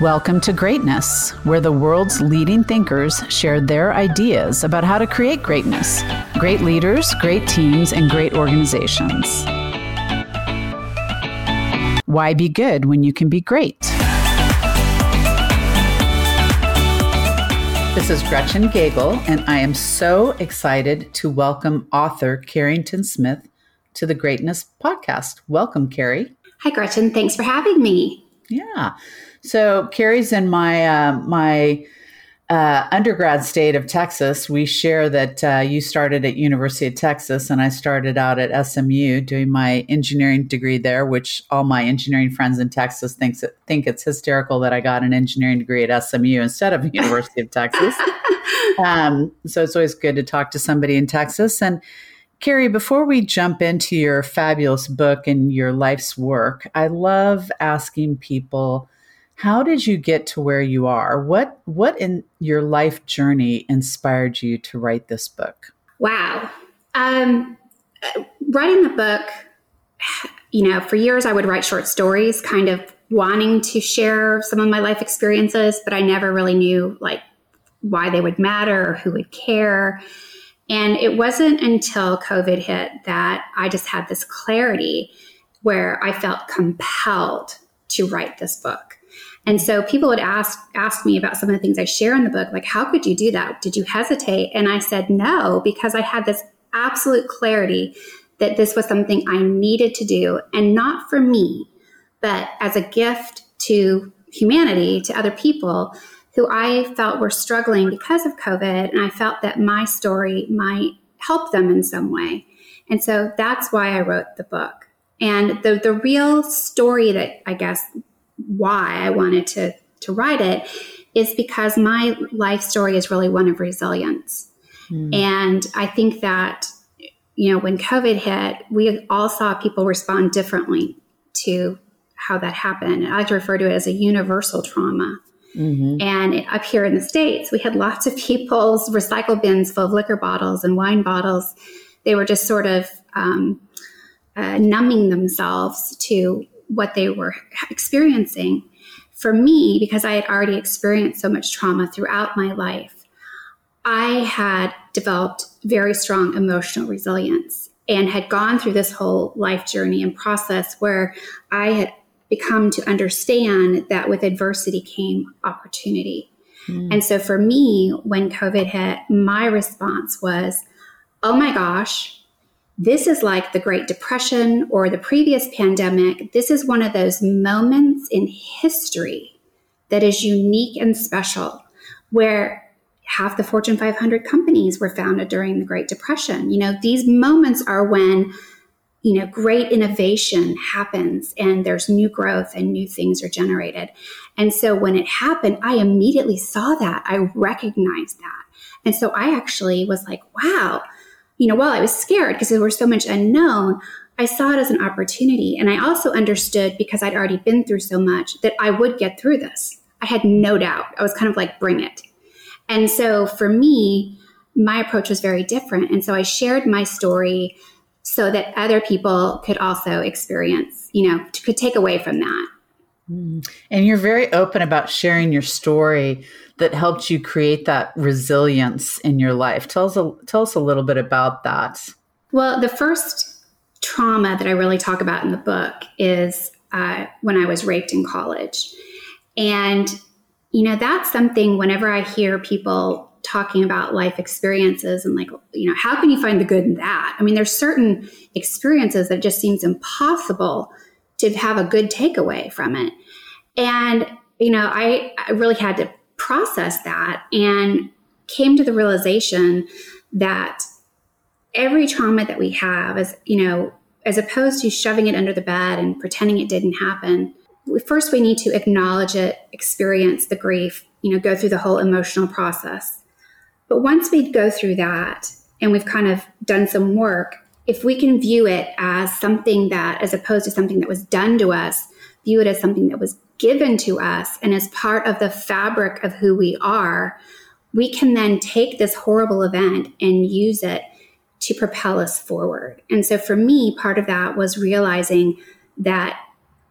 Welcome to Greatness, where the world's leading thinkers share their ideas about how to create greatness. Great leaders, great teams, and great organizations. Why be good when you can be great? This is Gretchen Gagel, and I am so excited to welcome author Carrington Smith to the Greatness Podcast. Welcome, Carrie. Hi, Gretchen. Thanks for having me. Yeah. So Carrie's in my uh, my uh, undergrad state of Texas. We share that uh, you started at University of Texas, and I started out at SMU doing my engineering degree there. Which all my engineering friends in Texas thinks think it's hysterical that I got an engineering degree at SMU instead of University of Texas. Um, so it's always good to talk to somebody in Texas and. Carrie, before we jump into your fabulous book and your life's work, I love asking people how did you get to where you are? What what in your life journey inspired you to write this book? Wow. Um, writing the book, you know, for years I would write short stories, kind of wanting to share some of my life experiences, but I never really knew like why they would matter or who would care. And it wasn't until COVID hit that I just had this clarity where I felt compelled to write this book. And so people would ask ask me about some of the things I share in the book, like how could you do that? Did you hesitate? And I said no, because I had this absolute clarity that this was something I needed to do, and not for me, but as a gift to humanity, to other people who I felt were struggling because of COVID, and I felt that my story might help them in some way. And so that's why I wrote the book. And the the real story that I guess why I wanted to to write it is because my life story is really one of resilience. Mm. And I think that you know when COVID hit, we all saw people respond differently to how that happened. I like to refer to it as a universal trauma. Mm-hmm. And up here in the States, we had lots of people's recycle bins full of liquor bottles and wine bottles. They were just sort of um, uh, numbing themselves to what they were experiencing. For me, because I had already experienced so much trauma throughout my life, I had developed very strong emotional resilience and had gone through this whole life journey and process where I had become to understand that with adversity came opportunity. Mm. And so for me, when COVID hit, my response was, oh my gosh, this is like the Great Depression or the previous pandemic. This is one of those moments in history that is unique and special where half the Fortune 500 companies were founded during the Great Depression. You know, these moments are when you know great innovation happens and there's new growth and new things are generated and so when it happened i immediately saw that i recognized that and so i actually was like wow you know, while I was scared because there was so much unknown, I saw it as an opportunity. And I also understood because I'd already been through so much that I would get through this. I had no doubt. I was kind of like, bring it. And so for me, my approach was very different. And so I shared my story so that other people could also experience, you know, could take away from that. Mm. And you're very open about sharing your story that helped you create that resilience in your life. Tell us a, tell us a little bit about that. Well, the first trauma that I really talk about in the book is uh, when I was raped in college. And, you know, that's something whenever I hear people talking about life experiences and like, you know, how can you find the good in that? I mean, there's certain experiences that just seems impossible to have a good takeaway from it. And, you know, I, I really had to process that and came to the realization that every trauma that we have is, you know, as opposed to shoving it under the bed and pretending it didn't happen, first we need to acknowledge it, experience the grief, you know, go through the whole emotional process. But once we go through that and we've kind of done some work, if we can view it as something that, as opposed to something that was done to us, view it as something that was given to us and as part of the fabric of who we are, we can then take this horrible event and use it to propel us forward. And so for me, part of that was realizing that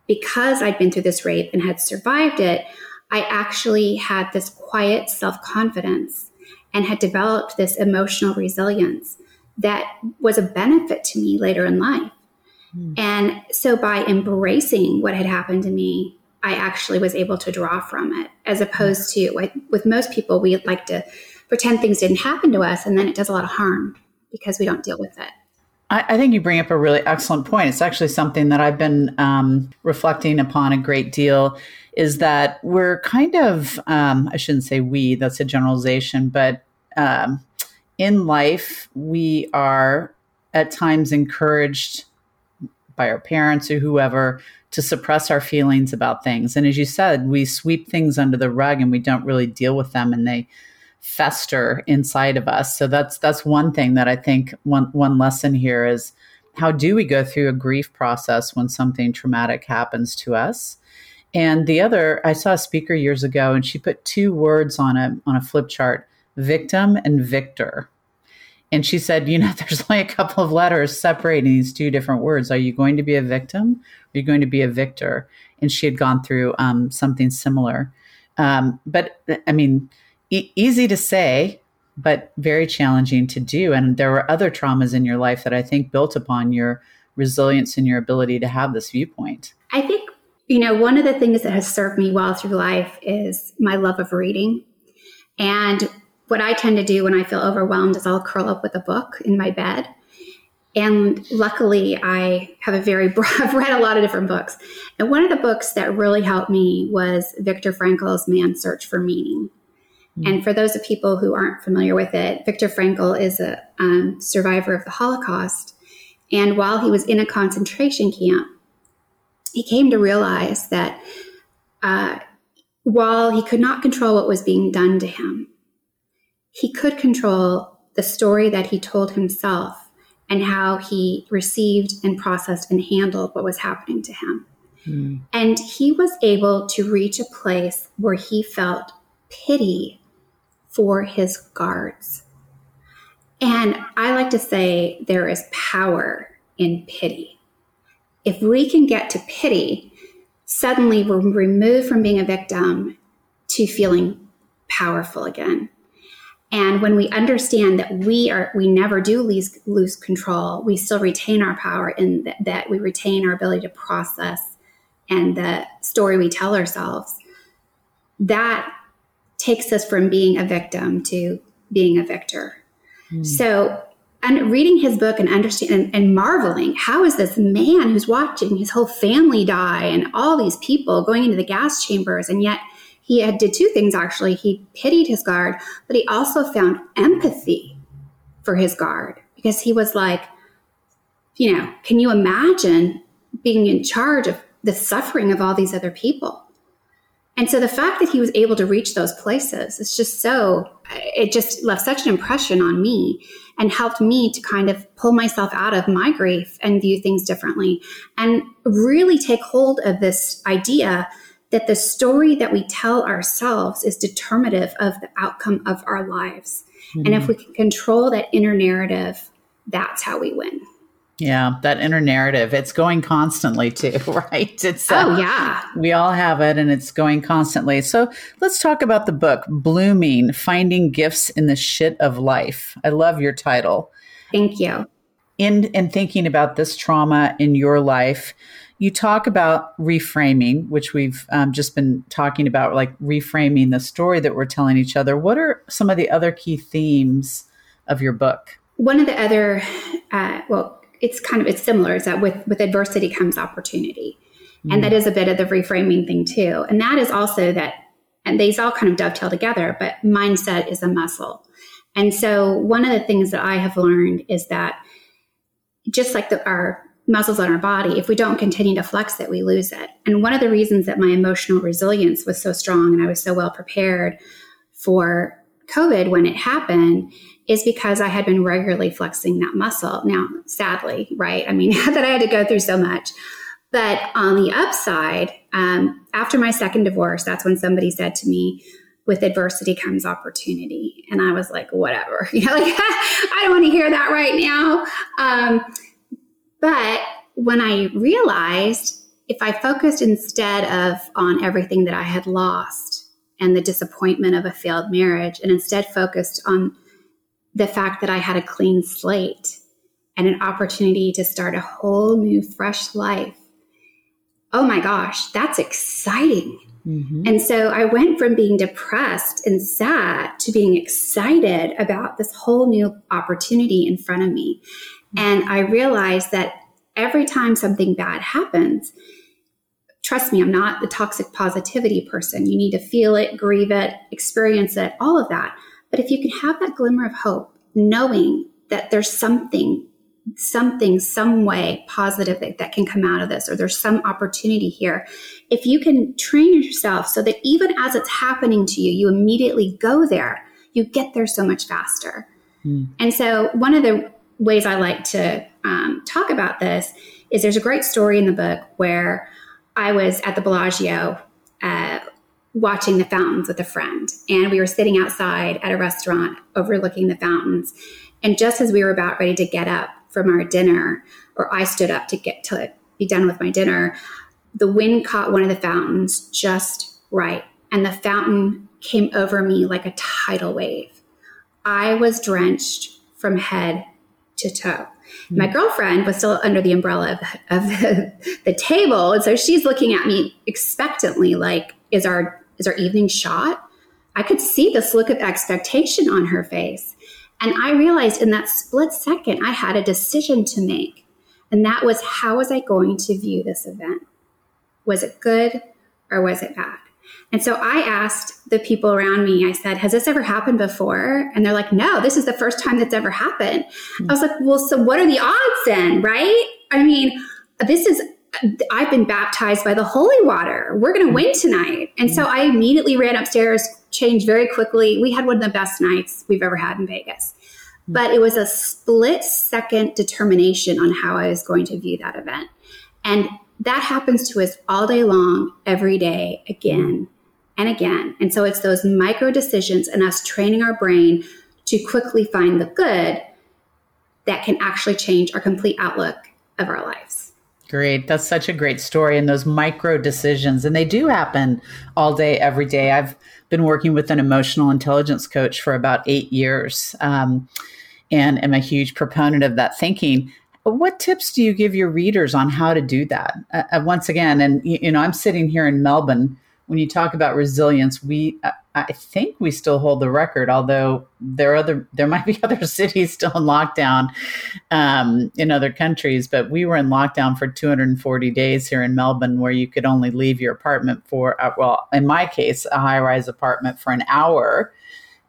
because I'd been through this rape and had survived it, I actually had this quiet self confidence and had developed this emotional resilience that was a benefit to me later in life. Mm. And so by embracing what had happened to me, I actually was able to draw from it, as opposed to like, with most people, we like to pretend things didn't happen to us, and then it does a lot of harm because we don't deal with it. I, I think you bring up a really excellent point. It's actually something that I've been um, reflecting upon a great deal. Is that we're kind of, um, I shouldn't say we, that's a generalization, but um, in life, we are at times encouraged by our parents or whoever to suppress our feelings about things. And as you said, we sweep things under the rug and we don't really deal with them and they fester inside of us. So that's that's one thing that I think one one lesson here is how do we go through a grief process when something traumatic happens to us? And the other, I saw a speaker years ago and she put two words on a on a flip chart, victim and victor. And she said, you know, there's only a couple of letters separating these two different words. Are you going to be a victim? Are you going to be a victor? And she had gone through um, something similar. Um, but I mean, e- easy to say, but very challenging to do. And there were other traumas in your life that I think built upon your resilience and your ability to have this viewpoint. I think, you know, one of the things that has served me well through life is my love of reading. And what I tend to do when I feel overwhelmed is I'll curl up with a book in my bed. And luckily, I have a very broad, I've read a lot of different books. And one of the books that really helped me was Viktor Frankl's Man's Search for Meaning. Mm-hmm. And for those of people who aren't familiar with it, Viktor Frankl is a um, survivor of the Holocaust. And while he was in a concentration camp, he came to realize that uh, while he could not control what was being done to him, he could control the story that he told himself and how he received and processed and handled what was happening to him. Mm. And he was able to reach a place where he felt pity for his guards. And I like to say there is power in pity. If we can get to pity, suddenly we're removed from being a victim to feeling powerful again. And when we understand that we are, we never do lose, lose control, we still retain our power in th- that we retain our ability to process and the story we tell ourselves. That takes us from being a victim to being a victor. Mm. So, and reading his book and understanding and, and marveling, how is this man who's watching his whole family die and all these people going into the gas chambers, and yet he had did two things actually. He pitied his guard, but he also found empathy for his guard because he was like, you know, can you imagine being in charge of the suffering of all these other people? And so the fact that he was able to reach those places, it's just so, it just left such an impression on me and helped me to kind of pull myself out of my grief and view things differently and really take hold of this idea that the story that we tell ourselves is determinative of the outcome of our lives. Mm-hmm. And if mm-hmm. we can control that inner narrative, that's how we win. Yeah, that inner narrative. It's going constantly too, right? It's uh, Oh yeah. We all have it and it's going constantly. So, let's talk about the book Blooming: Finding Gifts in the Shit of Life. I love your title. Thank you. In in thinking about this trauma in your life, you talk about reframing, which we've um, just been talking about, like reframing the story that we're telling each other. What are some of the other key themes of your book? One of the other, uh, well, it's kind of it's similar. Is that with with adversity comes opportunity, mm. and that is a bit of the reframing thing too. And that is also that, and these all kind of dovetail together. But mindset is a muscle, and so one of the things that I have learned is that just like the, our muscles on our body, if we don't continue to flex it, we lose it. And one of the reasons that my emotional resilience was so strong and I was so well prepared for COVID when it happened is because I had been regularly flexing that muscle. Now, sadly, right? I mean, that I had to go through so much. But on the upside, um, after my second divorce, that's when somebody said to me, with adversity comes opportunity. And I was like, whatever, you know, like, I don't want to hear that right now. Um, but when I realized if I focused instead of on everything that I had lost and the disappointment of a failed marriage and instead focused on the fact that I had a clean slate and an opportunity to start a whole new, fresh life. Oh my gosh, that's exciting. Mm-hmm. And so I went from being depressed and sad to being excited about this whole new opportunity in front of me. And I realized that every time something bad happens, trust me, I'm not the toxic positivity person. You need to feel it, grieve it, experience it, all of that. But if you can have that glimmer of hope, knowing that there's something, something, some way positive that, that can come out of this, or there's some opportunity here, if you can train yourself so that even as it's happening to you, you immediately go there, you get there so much faster. Mm. And so, one of the ways I like to um, talk about this is there's a great story in the book where I was at the Bellagio uh, watching the fountains with a friend, and we were sitting outside at a restaurant overlooking the fountains. And just as we were about ready to get up from our dinner, or I stood up to get to be done with my dinner, the wind caught one of the fountains just right, and the fountain came over me like a tidal wave. I was drenched from head to toe. Mm-hmm. My girlfriend was still under the umbrella of, of the, the, table. And so she's looking at me expectantly, like, is our is our evening shot? I could see this look of expectation on her face. And I realized in that split second, I had a decision to make. And that was how was I going to view this event? Was it good or was it bad? And so I asked the people around me, I said, Has this ever happened before? And they're like, No, this is the first time that's ever happened. Mm-hmm. I was like, Well, so what are the odds then, right? I mean, this is, I've been baptized by the holy water. We're going to win tonight. And so I immediately ran upstairs, changed very quickly. We had one of the best nights we've ever had in Vegas. But it was a split second determination on how I was going to view that event. And that happens to us all day long, every day, again and again. And so it's those micro decisions and us training our brain to quickly find the good that can actually change our complete outlook of our lives. Great. That's such a great story. And those micro decisions, and they do happen all day, every day. I've been working with an emotional intelligence coach for about eight years um, and am a huge proponent of that thinking. What tips do you give your readers on how to do that? Uh, uh once again, and you know, I'm sitting here in Melbourne. When you talk about resilience, we uh, I think we still hold the record, although there are other there might be other cities still in lockdown um, in other countries. But we were in lockdown for 240 days here in Melbourne, where you could only leave your apartment for uh, well, in my case, a high rise apartment for an hour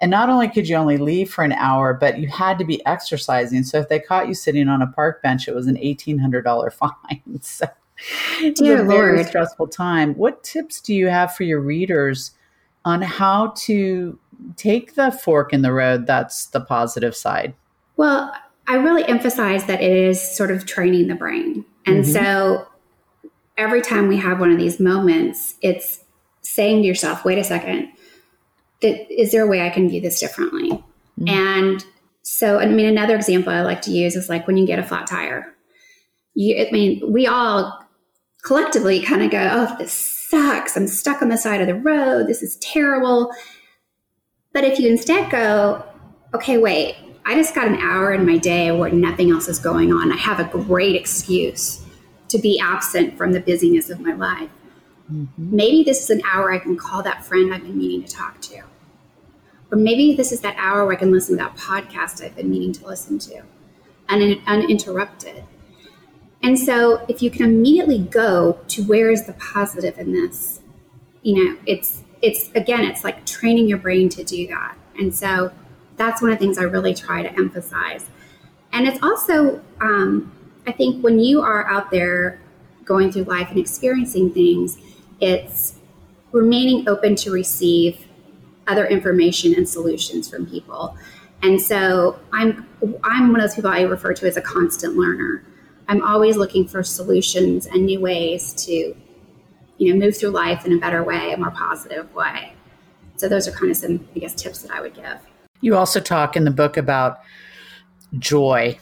and not only could you only leave for an hour, but you had to be exercising. So if they caught you sitting on a park bench, it was an eighteen hundred dollar fine. So it was a very stressful time. What tips do you have for your readers on how to take the fork in the road that's the positive side? Well, I really emphasize that it is sort of training the brain. And mm-hmm. so every time we have one of these moments, it's saying to yourself, wait a second, that is there a way I can view this differently? Mm-hmm. And so, I mean, another example I like to use is like when you get a flat tire. You, I mean, we all collectively kind of go, "Oh, this sucks! I'm stuck on the side of the road. This is terrible." But if you instead go, "Okay, wait, I just got an hour in my day where nothing else is going on. I have a great excuse to be absent from the busyness of my life." Mm-hmm. Maybe this is an hour I can call that friend I've been meaning to talk to. Or maybe this is that hour where I can listen to that podcast I've been meaning to listen to un- uninterrupted. And so if you can immediately go to where is the positive in this, you know, it's it's again, it's like training your brain to do that. And so that's one of the things I really try to emphasize. And it's also, um, I think, when you are out there going through life and experiencing things, it's remaining open to receive other information and solutions from people. And so I'm I'm one of those people I refer to as a constant learner. I'm always looking for solutions and new ways to, you know, move through life in a better way, a more positive way. So those are kind of some, I guess, tips that I would give. You also talk in the book about joy,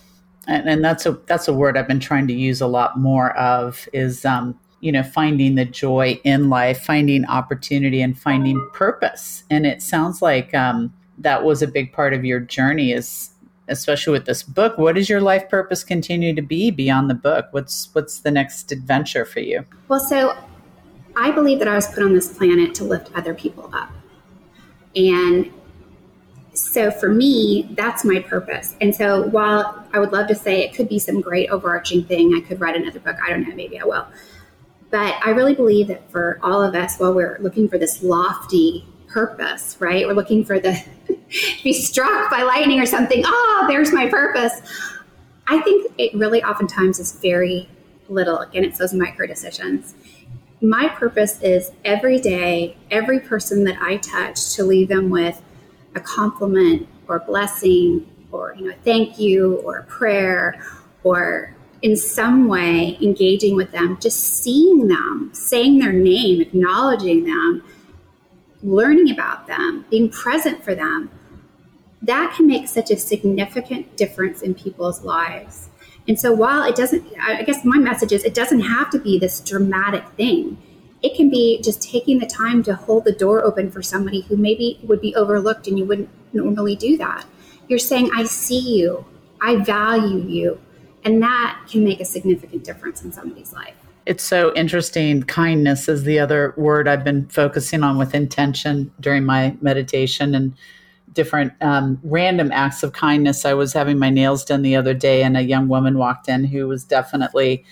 and, and that's a that's a word I've been trying to use a lot more of. Is um, you know, finding the joy in life, finding opportunity, and finding purpose. And it sounds like um, that was a big part of your journey, is especially with this book. What does your life purpose continue to be beyond the book? What's what's the next adventure for you? Well, so I believe that I was put on this planet to lift other people up. And so for me, that's my purpose. And so while I would love to say it could be some great overarching thing, I could write another book. I don't know, maybe I will. But I really believe that for all of us, while we're looking for this lofty purpose, right? We're looking for the be struck by lightning or something. Oh, there's my purpose. I think it really oftentimes is very little. Again, it's those micro decisions my purpose is every day, every person that I touch to leave them with a compliment or blessing or you know thank you or a prayer or in some way engaging with them, just seeing them, saying their name, acknowledging them, learning about them, being present for them, that can make such a significant difference in people's lives. And so while it doesn't, I guess my message is it doesn't have to be this dramatic thing. It can be just taking the time to hold the door open for somebody who maybe would be overlooked and you wouldn't normally do that. You're saying, I see you, I value you. And that can make a significant difference in somebody's life. It's so interesting. Kindness is the other word I've been focusing on with intention during my meditation. And different um, random acts of kindness. I was having my nails done the other day, and a young woman walked in who was definitely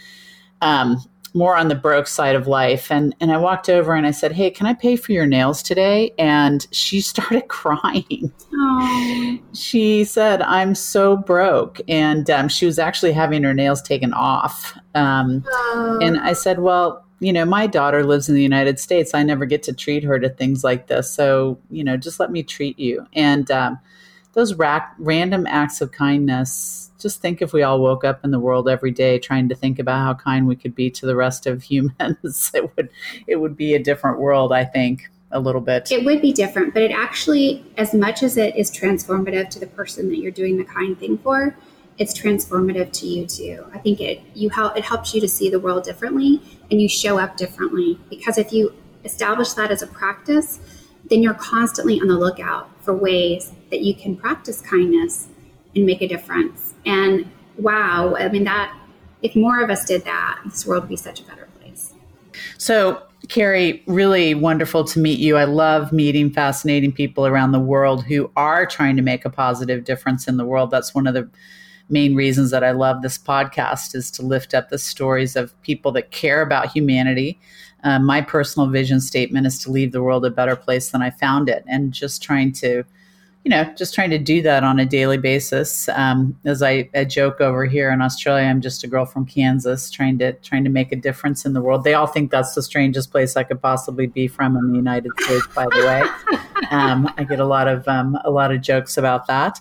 um, more on the broke side of life. And and I walked over and I said, "Hey, can I pay for your nails today?" And she started crying. Aww. She said, "I'm so broke," and um, she was actually having her nails taken off. Um, and I said, "Well." you know, my daughter lives in the United States. I never get to treat her to things like this. So, you know, just let me treat you. And um, those ra- random acts of kindness, just think if we all woke up in the world every day trying to think about how kind we could be to the rest of humans, it would it would be a different world, I think a little bit. It would be different, but it actually, as much as it is transformative to the person that you're doing the kind thing for, it's transformative to you too. I think it you help it helps you to see the world differently and you show up differently because if you establish that as a practice, then you're constantly on the lookout for ways that you can practice kindness and make a difference. And wow, I mean that if more of us did that, this world would be such a better place. So Carrie, really wonderful to meet you. I love meeting fascinating people around the world who are trying to make a positive difference in the world. That's one of the main reasons that I love this podcast is to lift up the stories of people that care about humanity. Uh, my personal vision statement is to leave the world a better place than I found it, and just trying to, you know, just trying to do that on a daily basis. Um, as I, I, joke over here in Australia, I'm just a girl from Kansas trying to trying to make a difference in the world. They all think that's the strangest place I could possibly be from in the United States. By the way, um, I get a lot of um, a lot of jokes about that.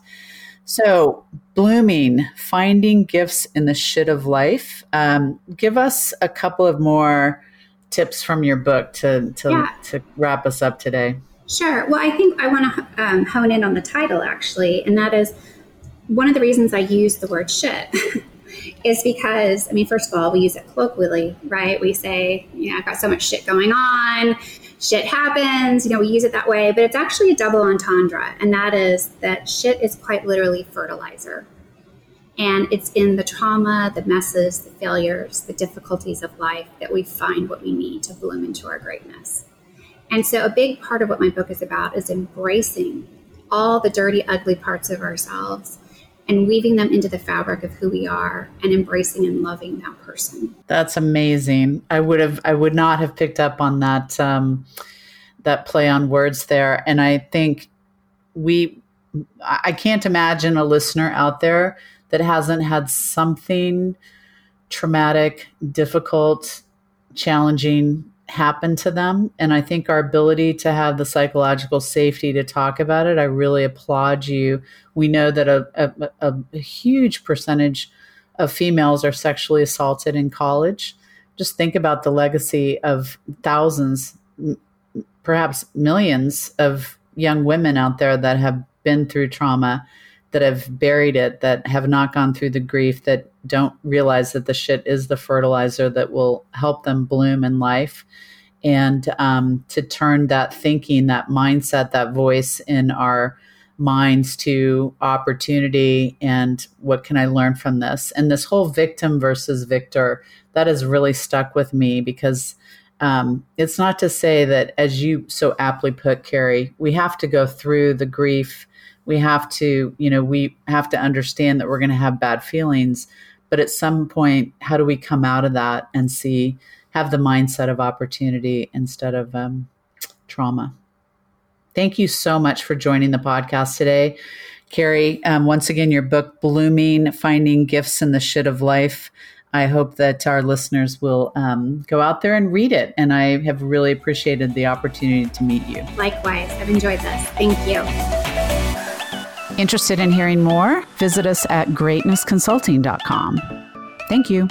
So, blooming, finding gifts in the shit of life. Um, give us a couple of more tips from your book to to, yeah. to wrap us up today. Sure. Well, I think I want to um, hone in on the title actually, and that is one of the reasons I use the word shit. is because I mean, first of all, we use it colloquially, right? We say, you know, I've got so much shit going on shit happens, you know, we use it that way, but it's actually a double entendre. And that is that shit is quite literally fertilizer. And it's in the trauma, the messes, the failures, the difficulties of life that we find what we need to bloom into our greatness. And so, a big part of what my book is about is embracing all the dirty, ugly parts of ourselves and weaving them into the fabric of who we are and embracing and loving that person. That's amazing. I would have I would not have picked up on that um, that play on words there. And I think we I can't imagine a listener out there that hasn't had something traumatic, difficult, challenging happen to them. And I think our ability to have the psychological safety to talk about it, I really applaud you. We know that a, a, a huge percentage of females are sexually assaulted in college. Just think about the legacy of thousands, perhaps millions of young women out there that have been through trauma, that have buried it, that have not gone through the grief, that don't realize that the shit is the fertilizer that will help them bloom in life. And um, to turn that thinking that mindset that voice in our minds to opportunity and what can i learn from this? And this whole victim versus victor that has really stuck with me because um, it's not to say that as you so aptly put carrie we have to go through the grief. We have to you know we have to understand that we're going to have bad feelings but at some point how do we come out of that and see have the mindset of opportunity instead of um, trauma thank you so much for joining the podcast today carrie um, once again your book blooming finding gifts in the shit of life I hope that our listeners will um, go out there and read it. And I have really appreciated the opportunity to meet you. Likewise, I've enjoyed this. Thank you. Interested in hearing more? Visit us at greatnessconsulting.com. Thank you.